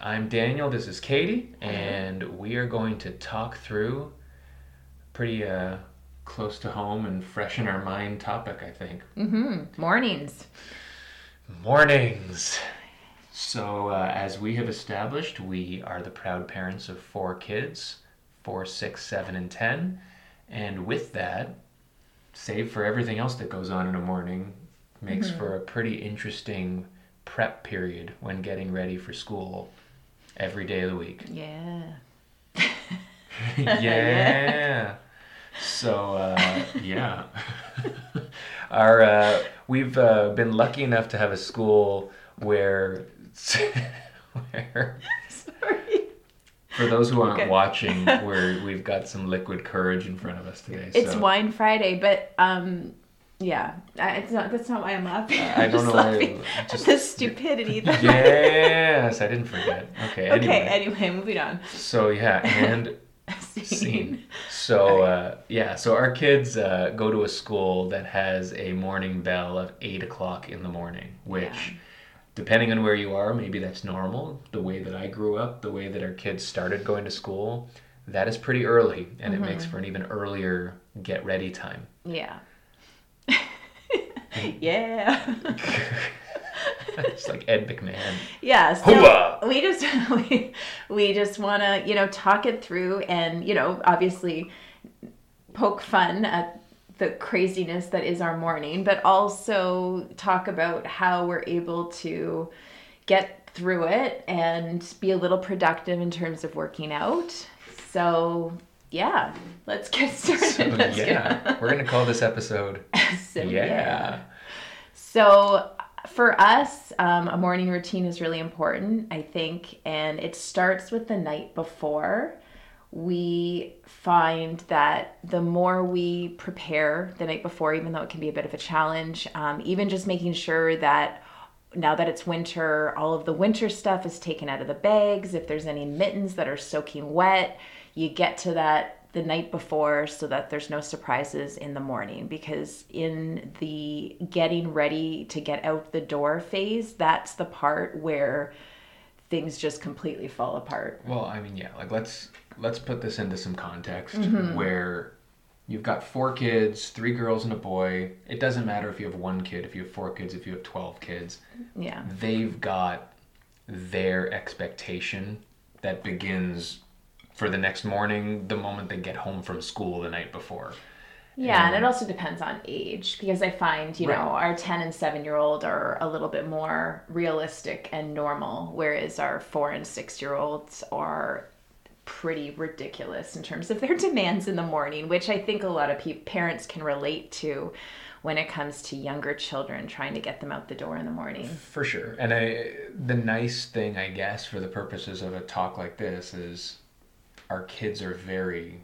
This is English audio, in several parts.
I'm Daniel. This is Katie, and we are going to talk through pretty uh, close to home and fresh in our mind topic, I think. Mm-hmm. Mornings. Mornings. So, uh, as we have established, we are the proud parents of four kids four, six, seven, and ten. And with that, save for everything else that goes on in a morning, makes for a pretty interesting prep period when getting ready for school every day of the week. Yeah. yeah. So uh, yeah, our uh, we've uh, been lucky enough to have a school where where Sorry. for those who aren't Okay. watching, where we've got some liquid courage in front of us today. It's so Wine Friday, but um, yeah, I, it's not. That's not why I'm laughing. I I'm don't just know why- laughing at just- the stupidity. That yes, I didn't forget. Okay. Anyway. Okay. Anyway, moving on. So yeah, and scene. So uh, yeah, so our kids uh, go to a school that has a morning bell of eight o'clock in the morning, which, Yeah. depending on where you are, maybe that's normal. The way that I grew up, the way that our kids started going to school, that is pretty early, and it makes for an even earlier get ready time. Yeah. yeah. it's like Ed McMahon. Yeah. So Hooah! we just we, we just want to you know talk it through and you know obviously poke fun at the craziness that is our morning, but also talk about how we're able to get through it and be a little productive in terms of working out. So yeah, let's get started. So Let's get- yeah, we're gonna call this episode. So, yeah. So for us, um, a morning routine is really important, I think, and it starts with the night before. We find that the more we prepare the night before, even though it can be a bit of a challenge, um, even just making sure that now that it's winter, all of the winter stuff is taken out of the bags. If there's any mittens that are soaking wet, you get to that the night before so that there's no surprises in the morning because in the getting ready to get out the door phase, that's the part where things just completely fall apart. Well, I mean, yeah, like let's let's put this into some context Mm-hmm. where you've got four kids, three girls and a boy. It doesn't matter if you have one kid, if you have four kids, if you have 12 kids. Yeah. They've got their expectation that begins for the next morning, the moment they get home from school the night before. Yeah, and And- it also depends on age because I find, you know, our 10 and 7 year old are a little bit more realistic and normal, whereas our 4 and 6 year olds are pretty ridiculous in terms of their demands in the morning, which I think a lot of pe- parents can relate to when it comes to younger children trying to get them out the door in the morning. For sure. And I, the nice thing, I guess, for the purposes of a talk like this is our kids are very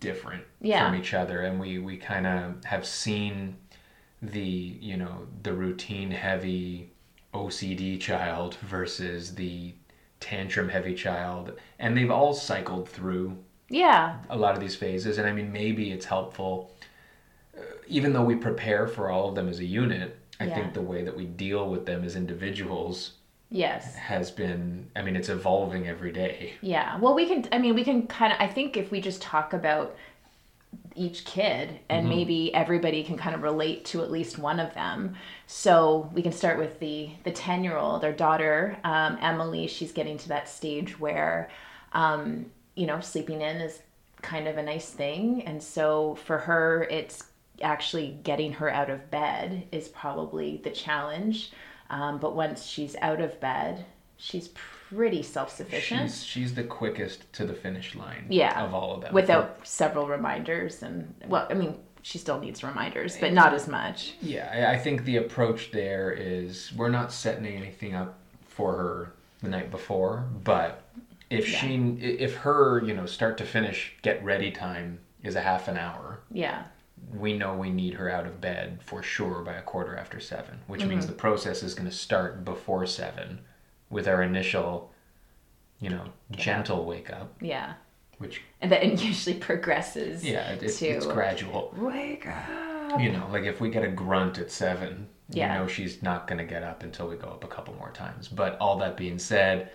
different Yeah. from each other. And we, we kind of have seen the, you know, the routine heavy OCD child versus the tantrum heavy child. And they've all cycled through Yeah, a lot of these phases. And I mean, maybe it's helpful, uh, even though we prepare for all of them as a unit. I Yeah. think the way that we deal with them as individuals yes. has been, I mean, it's evolving every day. Yeah. Well, we can, I mean, we can kind of, I think if we just talk about each kid and maybe everybody can kind of relate to at least one of them. So we can start with the, the 10 year old, our daughter, um, Emily, she's getting to that stage where, um, you know, sleeping in is kind of a nice thing. And so for her, it's actually getting her out of bed is probably the challenge. Um, but once she's out of bed, she's pretty self sufficient She's, she's the quickest to the finish line Yeah, of all of them. without several reminders. And well, I mean, she still needs reminders, but not as much. Yeah, I- I think the approach there is we're not setting anything up for her the night before, but if Yeah. she, if her, you know, start to finish get ready time is a half an hour, Yeah. We know we need her out of bed for sure by a quarter after seven, which Mm-hmm. means the process is going to start before seven with our initial, you know, gentle wake up, Yeah. which, And then it usually progresses yeah, it, it's, to it's gradual. wake up. You know, like if we get a grunt at seven, Yeah. you know she's not going to get up until we go up a couple more times. But all that being said,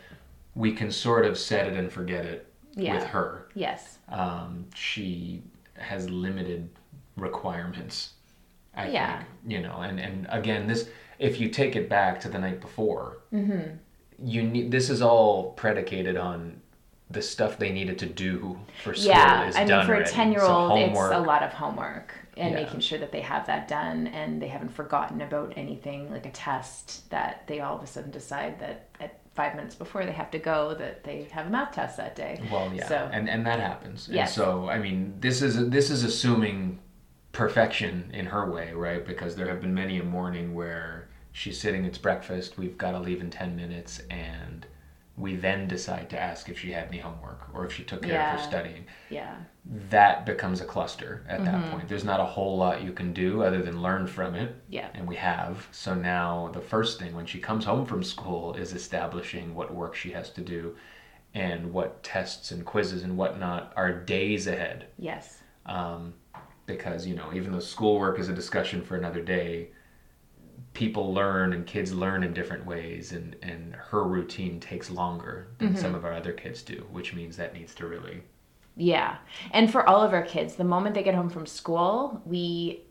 we can sort of set it and forget it Yeah. with her. Yes. Um, she has limited requirements. I Yeah. think, you know, and and again, this if you take it back to the night before, Mm-hmm. you need this is all predicated on the stuff they needed to do for school Yeah. is I mean, for a already. 10 year So old, it's a lot of homework and Yeah. making sure that they have that done and they haven't forgotten about anything like a test that they all of a sudden decide that at five minutes before they have to go that they have a math test that day. Well, yeah, So- and and that happens. And so, I mean, this is this is assuming perfection in her way, right? Because there have been many a morning where she's sitting, it's breakfast, we've got to leave in ten minutes, and we then decide to ask if she had any homework or if she took care of her studying. Yeah. That becomes a cluster at that Mm-hmm. point. There's not a whole lot you can do other than learn from it. Yeah. And we have. So now the first thing when she comes home from school is establishing what work she has to do and what tests and quizzes and whatnot are days ahead. Yes. Um, because, you know, even though schoolwork is a discussion for another day, people learn and kids learn in different ways and, and her routine takes longer than mm-hmm. some of our other kids do, which means that needs to really Yeah. And for all of our kids, the moment they get home from school, we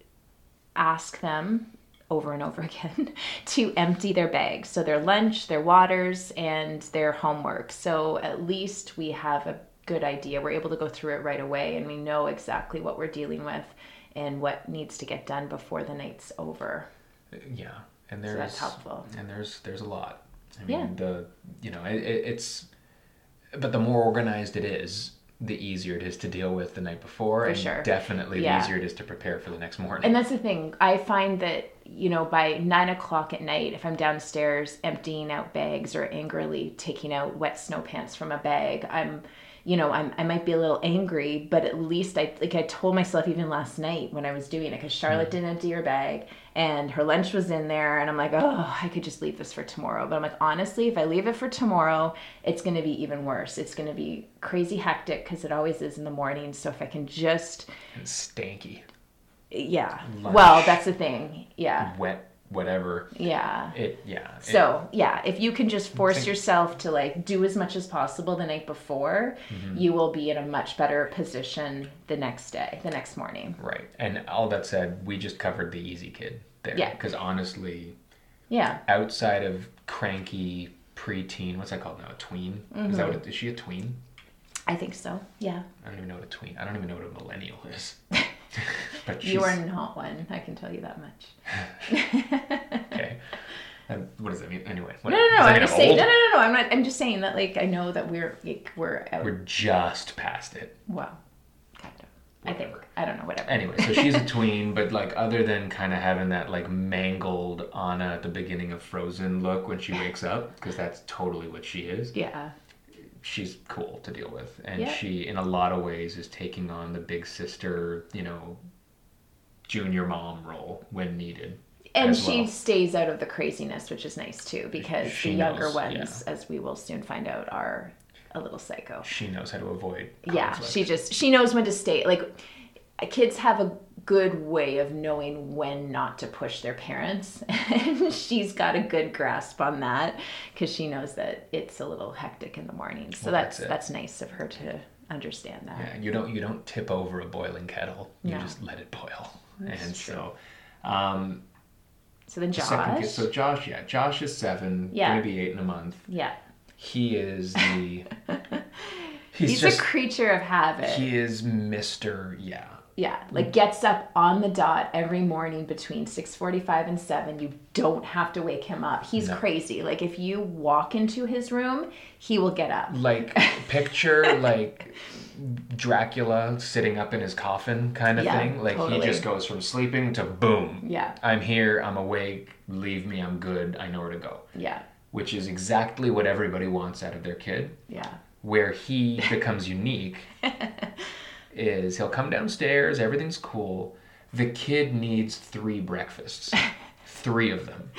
ask them over and over again to empty their bags. So their lunch, their waters, and their homework. So at least we have a good idea. We're able to go through it right away and we know exactly what we're dealing with and what needs to get done before the night's over. Yeah, and there's that's helpful. And there's there's a lot. I mean, Yeah. the you know it, it, it's, but the more organized it is, the easier it is to deal with the night before, For and sure. definitely Yeah. the easier it is to prepare for the next morning. And that's the thing. I find that, you know, by nine o'clock at night, if I'm downstairs emptying out bags or angrily taking out wet snow pants from a bag, I'm, you know, I'm, I might be a little angry, but at least I, like I told myself even last night when I was doing it, because Charlotte mm. didn't empty her bag and her lunch was in there. And I'm like, oh, I could just leave this for tomorrow. But I'm like, honestly, if I leave it for tomorrow, it's going to be even worse. It's going to be crazy hectic because it always is in the morning. So if I can just, stanky, yeah. Lunch. Well, that's the thing. Yeah. wet, whatever. Yeah. It yeah. it- So, yeah, if you can just force yourself to like do as much as possible the night before, Mm-hmm. you will be in a much better position the next day, the next morning. right. And all that said, we just covered the easy kid there. Yeah. Because honestly, Yeah. outside of cranky preteen, what's that called now? A tween? Is that what it, is she a tween? I think so. Yeah. I don't even know what a tween. I don't even know what a millennial is. but You are not one. I can tell you that much. okay. And what does that mean? Anyway, No, what, no, no. that I'm just saying. old? No, no, no, no. I'm not. I'm just saying that. Like, I know that we're like, we're out. We're just past it. well, kind of. I think. I don't know. Whatever. Anyway, so she's a tween, but like other than kind of having that like mangled Anna at the beginning of Frozen look when she wakes up, because that's totally what she is. yeah. She's cool to deal with, and Yeah. she, in a lot of ways, is taking on the big sister, you know, junior mom role when needed. And she well. stays out of the craziness, which is nice too, because She the younger knows, ones, as we will soon find out, are a little psycho. She knows how to avoid. Yeah, conflict. she just she knows when to stay. Like kids have a good way of knowing when not to push their parents, and she's got a good grasp on that because she knows that it's a little hectic in the morning. So Well, that's that's that's, nice of her to understand that. Yeah, you don't you don't tip over a boiling kettle. You No. just let it boil. That's and true. so, um, So then the second kid, Josh, so Josh, yeah, Josh is seven, Yeah. gonna be eight in a month. yeah, He is the. he's, he's, just a creature of habit. he is Mister. Yeah, Yeah, mm. like gets up on the dot every morning between 6:45 and 7. You don't have to wake him up. He's No. crazy. Like if you walk into his room, he will get up. like picture like Dracula sitting up in his coffin kind of Yeah, thing. Like totally. he just goes from sleeping to boom. Yeah. I'm here. I'm awake. Leave me. I'm good. I know where to go. Yeah. Which is exactly what everybody wants out of their kid. Yeah. where he becomes unique is he'll come downstairs, everything's cool. The kid needs three breakfasts. Three of them.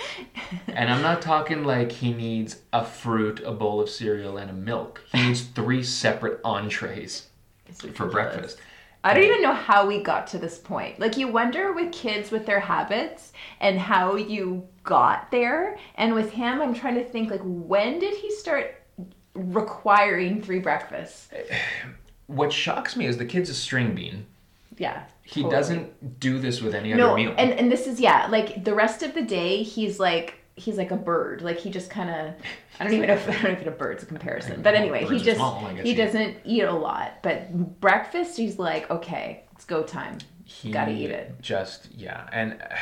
And I'm not talking like he needs a fruit, a bowl of cereal, and a milk. He needs three separate entrees for breakfast. I don't even know how we got to this point. Like you wonder with kids with their habits and how you got there. And with him, I'm trying to think like when did he start requiring three breakfasts. What shocks me is the kid's a string bean. Yeah. He totally. doesn't do this with any other No, meal. and and this is yeah, like the rest of the day he's like he's like a bird. Like he just kind of I don't even know if I don't know if a bird's a comparison, but anyway, he just small, he doesn't eat a lot. But breakfast, he's like, okay, it's go time. he Gotta eat it. Just yeah, and uh,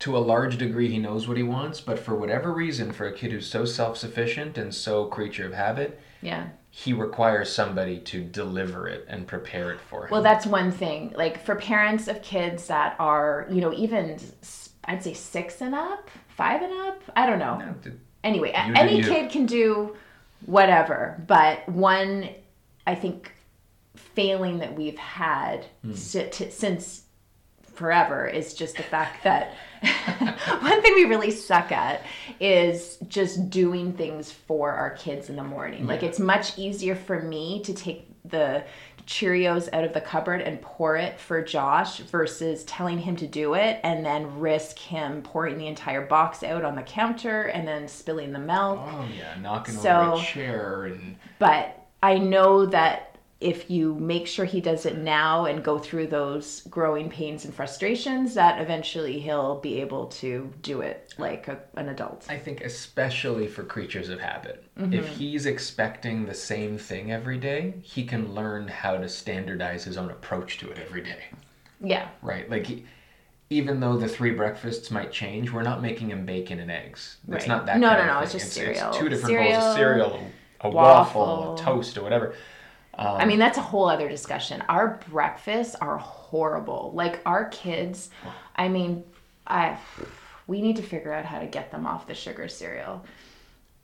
to a large degree, he knows what he wants. But for whatever reason, for a kid who's so self-sufficient and so creature of habit, Yeah. He requires somebody to deliver it and prepare it for him. Well, that's one thing. Like for parents of kids that are, you know, even I'd say six and up, five and up. I don't know. No, th- Anyway, any kid can do whatever, but one, I think, failing that we've had Hmm. si- t- since forever is just the fact that one thing we really suck at is just doing things for our kids in the morning. Like it's much easier for me to take the Cheerios out of the cupboard and pour it for Josh versus telling him to do it and then risk him pouring the entire box out on the counter and then spilling the milk. oh yeah, knocking So- over a chair and But I know that if you make sure he does it now and go through those growing pains and frustrations, that eventually he'll be able to do it like a, an adult. I think especially for creatures of habit, Mm-hmm. if he's expecting the same thing every day, he can learn how to standardize his own approach to it every day. Yeah. Right? Like he, even though the three breakfasts might change, we're not making him bacon and eggs. It's Right. not that No, no, no, it's just cereal. two different bowls of cereal, a, a waffle, waffle. a toast, or whatever. Um, I mean, that's a whole other discussion. Our breakfasts are horrible. Like our kids, I mean, I we need to figure out how to get them off the sugar cereal.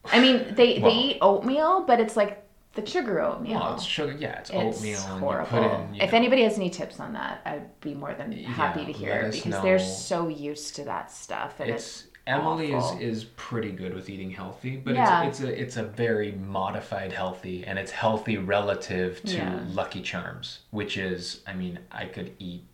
I mean, they Well- they eat oatmeal, but it's like the sugar oatmeal. Well, it's sugar. Yeah, it's, It's oatmeal, horrible. and you put in. You if know, anybody has any tips on that, I'd be more than happy to hear us because they're so used to that stuff, and it's, it's Emily awful. is is pretty good with eating healthy, but Yeah. it's it's a it's a very modified healthy, and it's healthy relative to Yeah. Lucky Charms, which is, I mean, I could eat.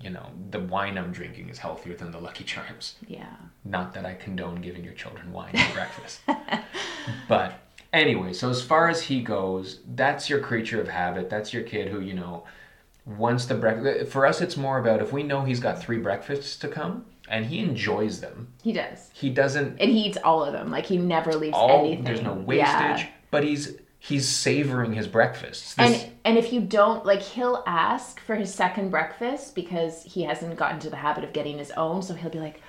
You know, the wine I'm drinking is healthier than the Lucky Charms. yeah, Not that I condone giving your children wine for breakfast. But anyway, so as far as he goes, that's your creature of habit. That's your kid who, you know, once the breakfast. For us, it's more about if we know he's got three breakfasts to come and he enjoys them, he does, he doesn't. and he eats all of them. Like he never leaves All, anything. there's no Yeah. wastage, but he's he's savoring his breakfasts. And and if you don't like, he'll ask for his second breakfast because he hasn't gotten to the habit of getting his own. So he'll be like,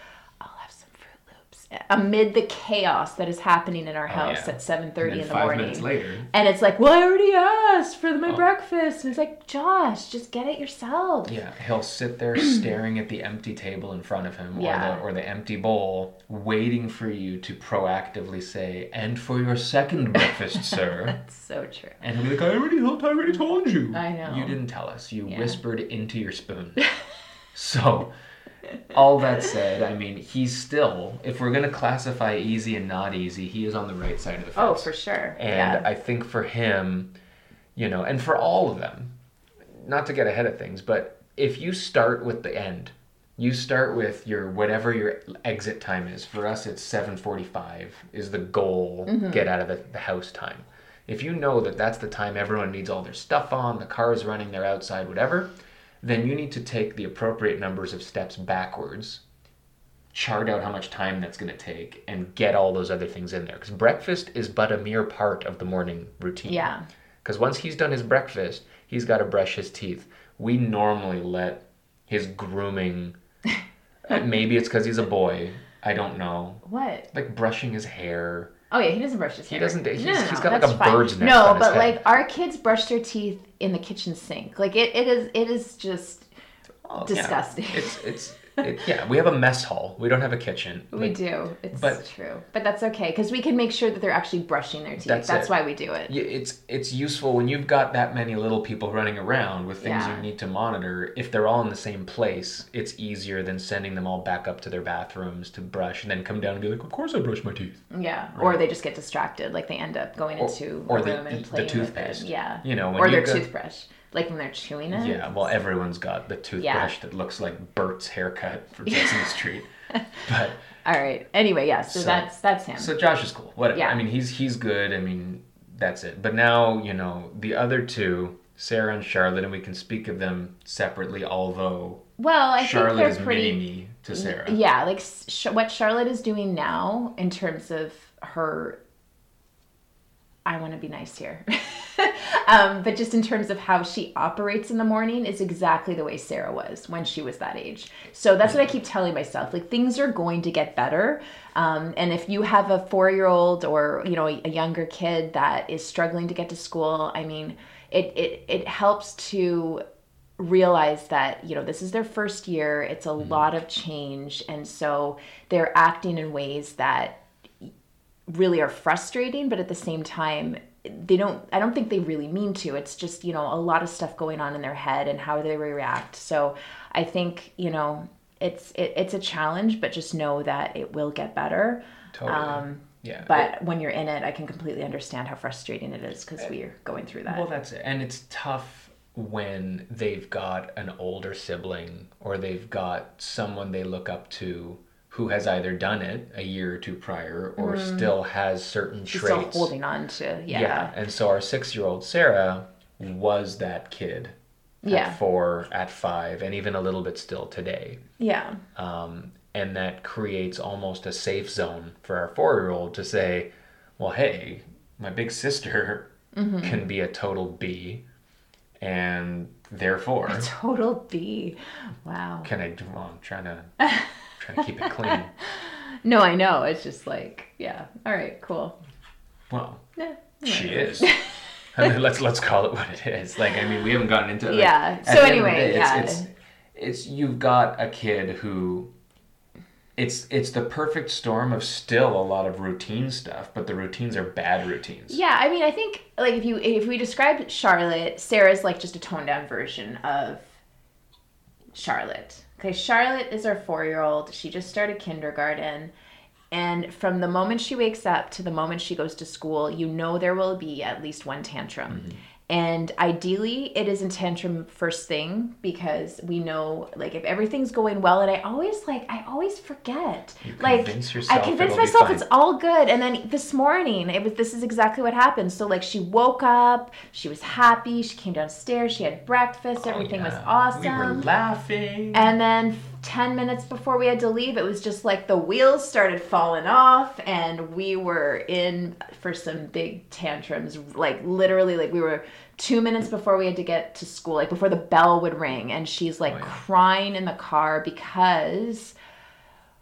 "I'll have some Froot Loops." Amid the chaos that is happening in our oh, house Oh, yeah. at seven and thirty in the morning, minutes later, and it's like, "Well, I already asked for my Oh. breakfast," and it's like, "Josh, just get it yourself." Yeah, he'll sit there staring at the empty table in front of him Yeah. or, the, or the empty bowl, waiting for you to proactively say, and for your second breakfast, sir. It's so true. And he'll be like, I already, told- I already told you. I know. You didn't tell us. You Yeah. whispered into your spoon. so, all that said, I mean, he's still, if we're going to classify easy and not easy, he is on the right side of the oh, fence. Oh, for sure. And yeah. I think for him, you know, and for all of them, not to get ahead of things, but if you start with the end, you start with your whatever your exit time is. For us, it's seven forty-five is the goal. Mm-hmm. Get out of the, the house time. If you know that that's the time everyone needs all their stuff on, the car is running, they're outside, whatever, then you need to take the appropriate numbers of steps backwards chart out how much time that's going to take and get all those other things in there because breakfast is but a mere part of the morning routine yeah. because once he's done his breakfast he's got to brush his teeth we normally let his grooming maybe it's because he's a boy i don't know What? like brushing his hair Oh yeah, he doesn't brush his teeth. He hair. doesn't- he's- no, no, he's no, got like a fine. bird's nest No, but like our kids brush their teeth in the kitchen sink. Like it, it is it is just Oh, yeah. Disgusting. it's it's it, yeah we have a mess hall we don't have a kitchen we Like, do. It's but- true, but that's okay because we can make sure that they're actually brushing their teeth. That's That's, why we do it. Yeah, it's it's useful when you've got that many little people running around with things Yeah. you need to monitor. If they're all in the same place, it's easier than sending them all back up to their bathrooms to brush and then come down and be like, "Of course I brush my teeth." Yeah, or they just get distracted, like they end up going Or- into or a room and eat the playing with toothpaste. it. Yeah, You know, when or their got- toothbrush, like when they're chewing it. Yeah, well, everyone's got the toothbrush that looks like Bert's haircut from Sesame Street. But All right. Anyway, yeah. So, So- that's that's him. so Josh is cool. What Yeah. I mean, he's he's good. I mean, that's it. But now, you know, the other two, Sarah and Charlotte, and we can speak of them separately, although Well, I Charlotte think is they're pretty. mini-me to Sarah. Yeah, like sh- what Charlotte is doing now in terms of her. I want to be nice here. um, but just in terms of how she operates in the morning is exactly the way Sarah was when she was that age. So that's what I keep telling myself. Like things are going to get better. Um, and if you have a four year old or, you know, a younger kid that is struggling to get to school, I mean, it, it, it helps to realize that you know this is their first year it's a lot of change and so they're acting in ways that really are frustrating but at the same time they don't i don't think they really mean to it's just you know a lot of stuff going on in their head and how they react so i think you know it's it, it's a challenge but just know that it will get better Totally. um yeah. but when you're in it i can completely understand how frustrating it is because we're going through that Well, that's it. And it's tough when they've got an older sibling or they've got someone they look up to who has either done it a year or two prior or still has certain She's traits. Mm. still holding on to yeah And so our six year old Sarah was that kid Yeah. at four, at five, and even a little bit still today. yeah Um, and that creates almost a safe zone for our four year old to say, well, hey, my big sister Mm-hmm. can be a total B, and therefore, Total B. Wow. can I? Well, I'm trying to trying to keep it clean. No, I know. It's just like, yeah. All right, cool. Well, Yeah. she is. I mean, let's let's call it what it is. Like, I mean, we haven't gotten into it. Like, Yeah, so the end of the anyway, day, yeah. it's, it's it's you've got a kid who. It's it's the perfect storm of still a lot of routine stuff, but the routines are bad routines. Yeah, I mean, I think like if you if we describe Charlotte, Sarah's like just a toned down version of Charlotte. Okay, Charlotte is our four year old. She just started kindergarten. And from the moment she wakes up to the moment she goes to school, you know there will be at least one tantrum. Mm-hmm. And ideally, it is in tantrum first thing because we know, like, if everything's going well, and I always like, I always forget. You like, convince I convince myself it's all good. And then this morning, it was this is exactly what happened. So like, she woke up, she was happy, she came downstairs, she had breakfast, oh, everything was Oh, Yeah. awesome. We were laughing. And then 10 minutes before we had to leave, it was just like the wheels started falling off, and we were in for some big tantrums. Like, literally, like, we were two minutes before we had to get to school, like, before the bell would ring, and she's like Oh, yeah. crying in the car because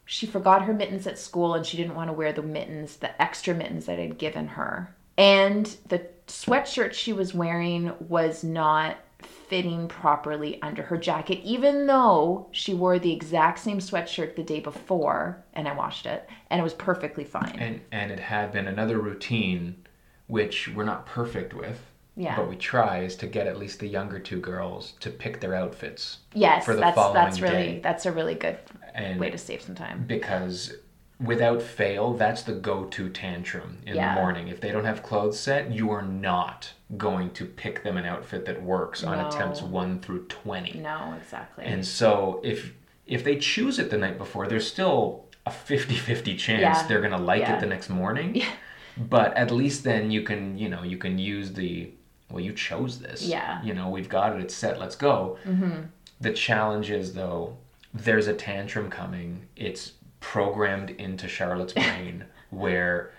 she forgot her mittens at school and she didn't want to wear the mittens, the extra mittens that I'd given her. And the sweatshirt she was wearing was not fitting properly under her jacket, even though she wore the exact same sweatshirt the day before and I washed it and it was perfectly fine. and and it had been another routine which we're not perfect with Yeah. but we try is to get at least the younger two girls to pick their outfits yes, for the that's that's following really day. that's a really good and way to save some time. because without fail that's the go-to tantrum in Yeah. the morning if they don't have clothes set you are not going to pick them an outfit that works on attempts 1 through 20 No, exactly. and so if if they choose it the night before, there's still a 50-50 chance Yeah. they're going to like Yeah. it the next morning. Yeah. But at least then you can, you know, you can use the well, you chose this. Yeah. You know, we've got it, it's set, let's go. mm-hmm. The challenge is though, there's a tantrum coming. It's programmed into Charlotte's brain where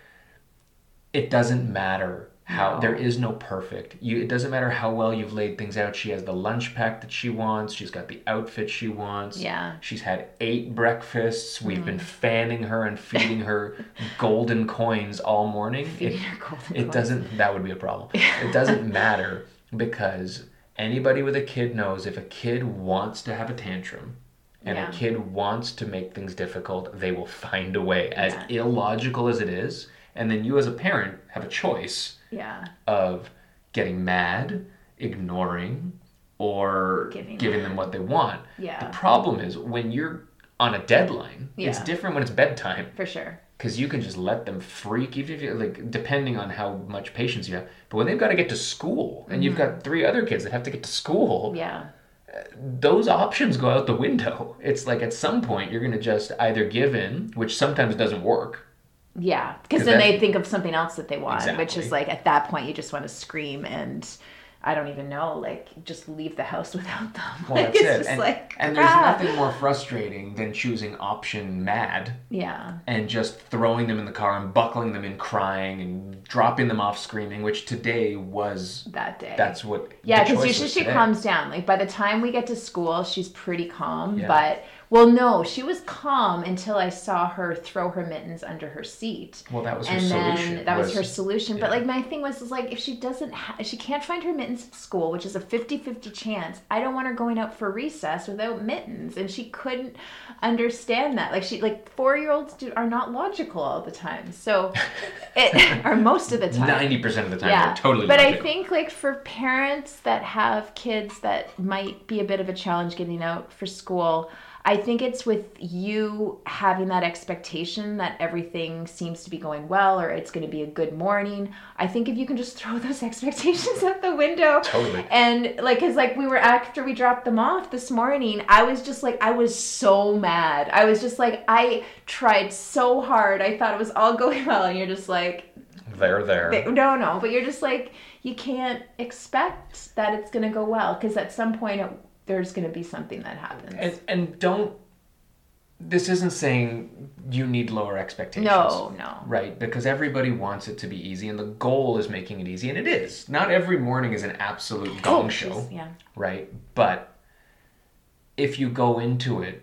it doesn't matter how there is no perfect. You it doesn't matter how well you've laid things out. She has the lunch pack that she wants. She's got the outfit she wants. Yeah. she's had eight breakfasts. We've mm-hmm. been fanning her and feeding her golden coins all morning. Feeding it, her golden it coins. doesn't that would be a problem. It doesn't matter because anybody with a kid knows if a kid wants to have a tantrum and Yeah. a kid wants to make things difficult they will find a way. As Yeah. illogical as it is and then you as a parent have a choice Yeah. of getting mad ignoring or Giving giving, them what they want Yeah. the problem is when you're on a deadline yeah. it's different when it's bedtime For sure. because you can just let them freak even if you like depending on how much patience you have but when they've got to get to school and you've got three other kids that have to get to school Mm-hmm. Yeah. those options go out the window it's like at some point you're going to just either give in which sometimes doesn't work Yeah, because then that- they think of something else that they want, which is like at that point you just want to scream and I don't even know, like just leave the house without them. Well, Like, that's it's it. and, like and there's ah. nothing more frustrating than choosing option mad Yeah, and just throwing them in the car and buckling them in crying and dropping them off screaming, which today was that day. that's what yeah, because usually she today. calms down. Like by the time we get to school, she's pretty calm. Yeah. But well, no, she was calm until I saw her throw her mittens under her seat. Well, that was her and solution. then that was, was- her solution. But like my thing was is like if she doesn't ha- if she can't find her mittens at school which is a 50-50 chance i don't want her going out for recess without mittens. And she couldn't understand that. Like she like four year olds do, are not logical all the time. So it or most of the time. Ninety percent of the time, yeah. they're totally. but i think like for parents that have kids that might be a bit of a challenge getting out for school i think it's with you having that expectation that everything seems to be going well or it's going to be a good morning i think if you can just throw those expectations out the window Totally. and like because like we were after we dropped them off this morning i was just like i was so mad i was just like i tried so hard i thought it was all going well and you're just like they're there. they- no, no, but you're just like you can't expect that it's gonna go well because at some point it, there's gonna be something that happens. and, and don't. This isn't saying you need lower expectations. no, no, Right, because everybody wants it to be easy, and the goal is making it easy, and it is. Not every morning is an absolute gong Oh, show, Yeah, right? But if you go into it,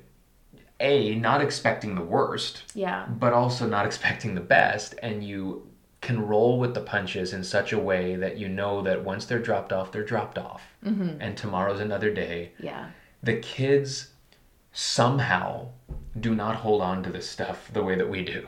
a not expecting the worst, yeah, but also not expecting the best, and you can roll with the punches in such a way that you know that once they're dropped off, they're dropped off, Mm-hmm. and tomorrow's another day. yeah, The kids somehow do not hold on to this stuff the way that we do.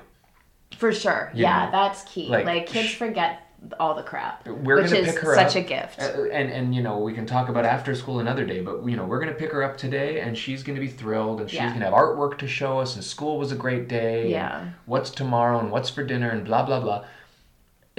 for sure. You yeah, know, that's key. like, Like, kids sh- forget all the crap, We're which gonna is pick her such up. a gift. Uh, and and you know we can talk about after school another day, but you know we're gonna pick her up today, and she's gonna be thrilled, and she's Yeah. gonna have artwork to show us, and school was a great day. Yeah. What's tomorrow, and what's for dinner, and blah blah blah.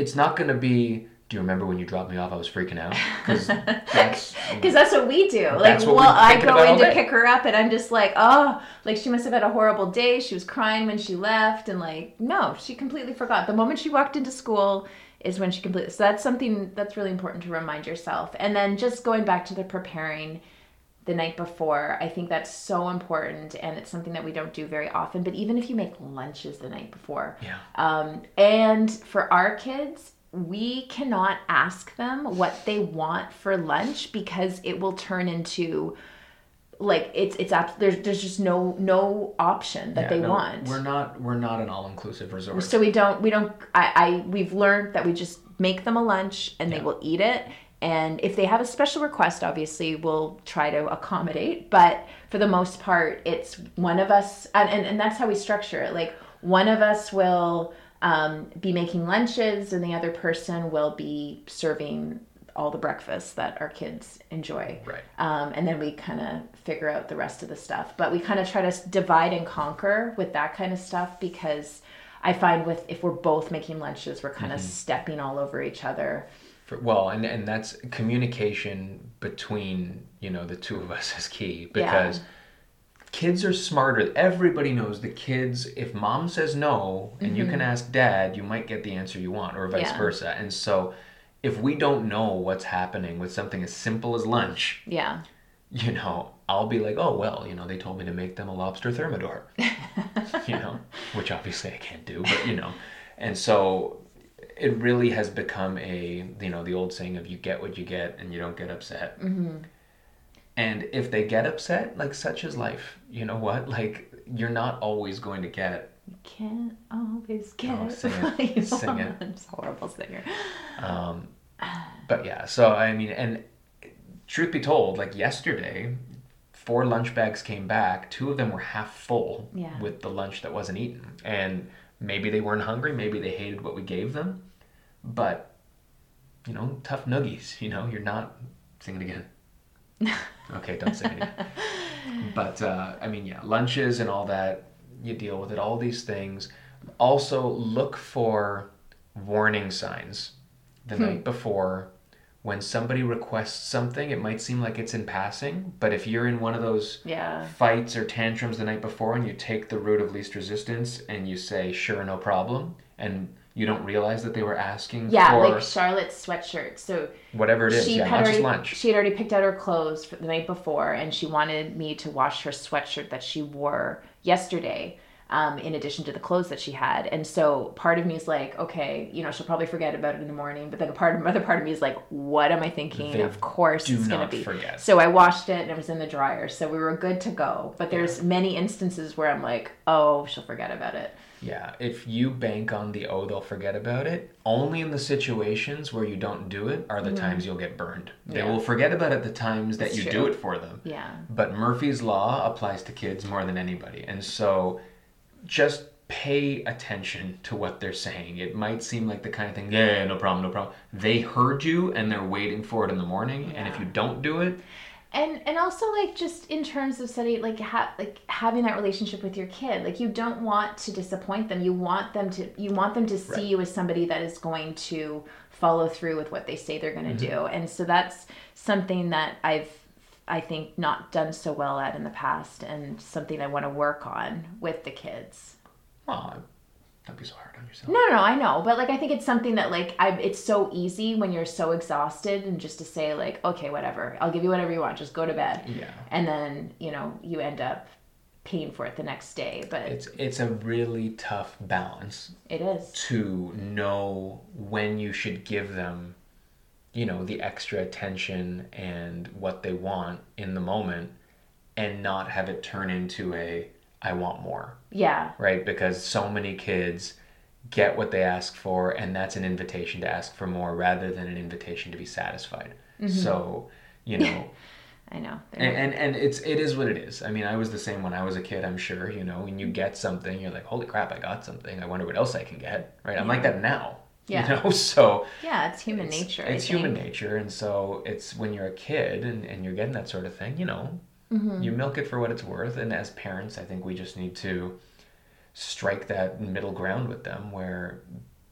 It's not gonna be. Do you remember when you dropped me off? I was freaking out because that's that's what we do. Like, well, I go in to pick her up, and I'm just like, oh, like she must have had a horrible day. She was crying when she left, and like, no, she completely forgot. The moment she walked into school is when she completely. So that's something that's really important to remind yourself. And then just going back to the preparing the night before, I think that's so important, and it's something that we don't do very often. But even if you make lunches the night before, yeah. um, and for our kids, we cannot ask them what they want for lunch because it will turn into like it's it's abs- there's there's just no no option that Yeah, they no, want. We're not we're not an all inclusive resort. So we don't we don't I, I we've learned that we just make them a lunch and they will eat it. And if they have a special request, obviously we'll try to accommodate. But for the most part, it's one of us and, and, and that's how we structure it. Like one of us will um, be making lunches and the other person will be serving all the breakfasts that our kids enjoy. Right. Um, and then we kind of figure out the rest of the stuff. But we kind of try to divide and conquer with that kind of stuff because I find with if we're both making lunches, we're kind of stepping all over each other. For, well, and and that's communication between you know the two of us is key because kids are smarter. Everybody knows the kids. If mom says no, and you can ask dad, you might get the answer you want, or vice Mm-hmm. Yeah. versa. And so, if we don't know what's happening with something as simple as lunch, Yeah. you know, I'll be like, oh well, you know, they told me to make them a lobster thermidor, you know, which obviously I can't do, but you know, and so it really has become a you know the old saying of you get what you get and you don't get upset. Mm-hmm. And if they get upset, like such is life. You know what? Like you're not always going to get. You can't always get Oh, sing it. you Sing it. I'm just a horrible singer. Um, but yeah, so I mean, and truth be told, like yesterday, four lunch bags came back. Two of them were half full Yeah. with the lunch that wasn't eaten, and maybe they weren't hungry, maybe they hated what we gave them, but you know, tough nuggies. You know, you're not sing it again. okay, don't sing it again. But uh, I mean, yeah, lunches and all that. You deal with it. All these things. Also, look for warning signs the night before when somebody requests something. It might seem like it's in passing, but if you're in one of those Yeah. fights or tantrums the night before and you take the route of least resistance and you say sure no problem and you don't realize that they were asking Yeah, for like Charlotte's sweatshirt. So whatever it is. she yeah, had not already just lunch. she had already picked out her clothes for the night before, and she wanted me to wash her sweatshirt that she wore yesterday. Um, in addition to the clothes that she had, and so part of me is like, okay, you know, she'll probably forget about it in the morning. But then a part, another part of me is like, what am I thinking? They of course, do it's gonna not be. forget. So I washed it and it was in the dryer, so we were good to go. But there's many instances where I'm like, oh, she'll forget about it. Yeah, if you bank on the oh they'll forget about it, only in the situations where you don't do it are the times you'll get burned. They Mm-hmm. Will forget about it the times that you true. do it for them. Yeah. But Murphy's law applies to kids more than anybody. And so just pay attention to what they're saying. It might seem like the kind of thing, yeah, yeah, no problem, no problem. They heard you and they're waiting for it in the morning. And if you don't do it, and and also like just in terms of study like ha- like having that relationship with your kid like you don't want to disappoint them. You want them to you want them to see Right. you as somebody that is going to follow through with what they say they're going to mm-hmm. do. And so that's something that i've i think not done so well at in the past and something i want to work on with the kids. Oh, don't be so hard on yourself. no, no, no, I know, but like I think it's something that like I it's so easy when you're so exhausted and just to say like okay, whatever, I'll give you whatever you want, just go to bed, Yeah. and then you know you end up paying for it the next day. But It's it's a really tough balance it is, to know when you should give them you know the extra attention and what they want in the moment and not have it turn into a I want more yeah, right because so many kids get what they ask for and that's an invitation to ask for more rather than an invitation to be satisfied mm-hmm. so you know I know. and, and and it's it is what it is. I mean, I was the same when I was a kid. I'm sure you know when you mm-hmm. get something, you're like, holy crap, I got something. I wonder what else I can get. Right? I'm like that now. Yeah. You know, so yeah, it's human it's, nature. It's human nature, and so it's when you're a kid and, and you're getting that sort of thing. You know, Mm-hmm. you milk it for what it's worth. And as parents, I think we just need to strike that middle ground with them where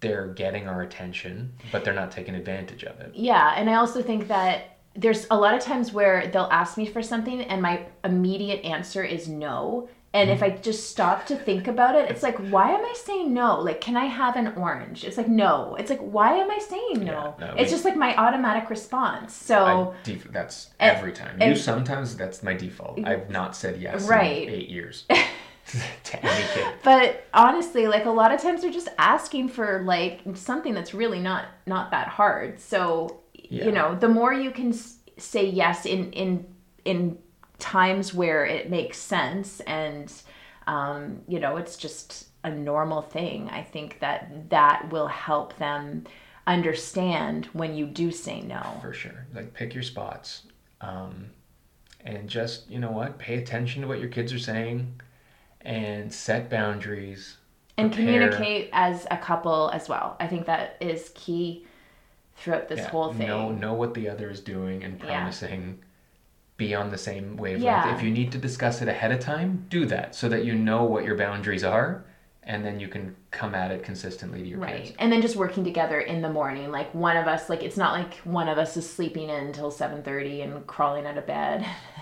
they're getting our attention, but they're not taking advantage of it. Yeah, and I also think that there's a lot of times where they'll ask me for something and my immediate answer is no. And if mm. I just stop to think about it, it's like, why am I saying no? Like, can I have an orange? It's like, no. It's like, why am I saying no? Yeah, no, it's we- just like my automatic response. So, def- that's And- every time. and- you sometimes that's my default. I've not said yes Right. in eight years to any kid. but honestly, like a lot of times they're just asking for like something that's really not not that hard. So, Yeah. you know, the more you can s- say yes in in in times where it makes sense and um, you know it's just a normal thing i think that that will help them understand when you do say no For sure. Like pick your spots. Um, and just, you know what, pay attention to what your kids are saying and set boundaries. and prepare. communicate as a couple as well i think that is key throughout this Yeah, whole thing Know know what the other is doing and Yeah. Be on the same wavelength. Yeah. If you need to discuss it ahead of time, do that so that you know what your boundaries are and then you can come at it consistently to your Right. kids. And then just working together in the morning. Like one of us like it's not like one of us is sleeping in until 7:30 and crawling out of bed.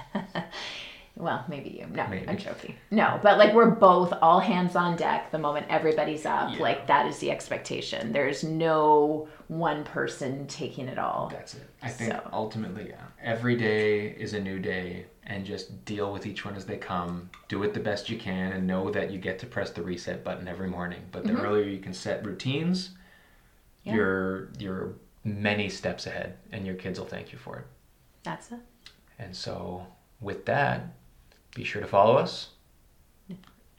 well, maybe you. No, Maybe. I'm joking. No, but like we're both all hands on deck the moment everybody's up. Yeah. Like that is the expectation. There's no one person taking it all. That's it. I think So- ultimately, yeah. Every day is a new day, and just deal with each one as they come. Do it the best you can, and know that you get to press the reset button every morning. But the mm-hmm. earlier you can set routines, Yeah. you're you're many steps ahead, and your kids will thank you for it. That's it. And so, with that, be sure to follow us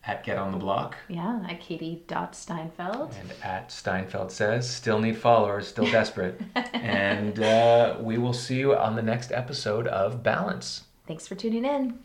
at Get on the Block Yeah, at Katie dot Steinfeld. and at Steinfeld says, still need followers, still desperate. and uh, we will see you on the next episode of Balance. Thanks for tuning in.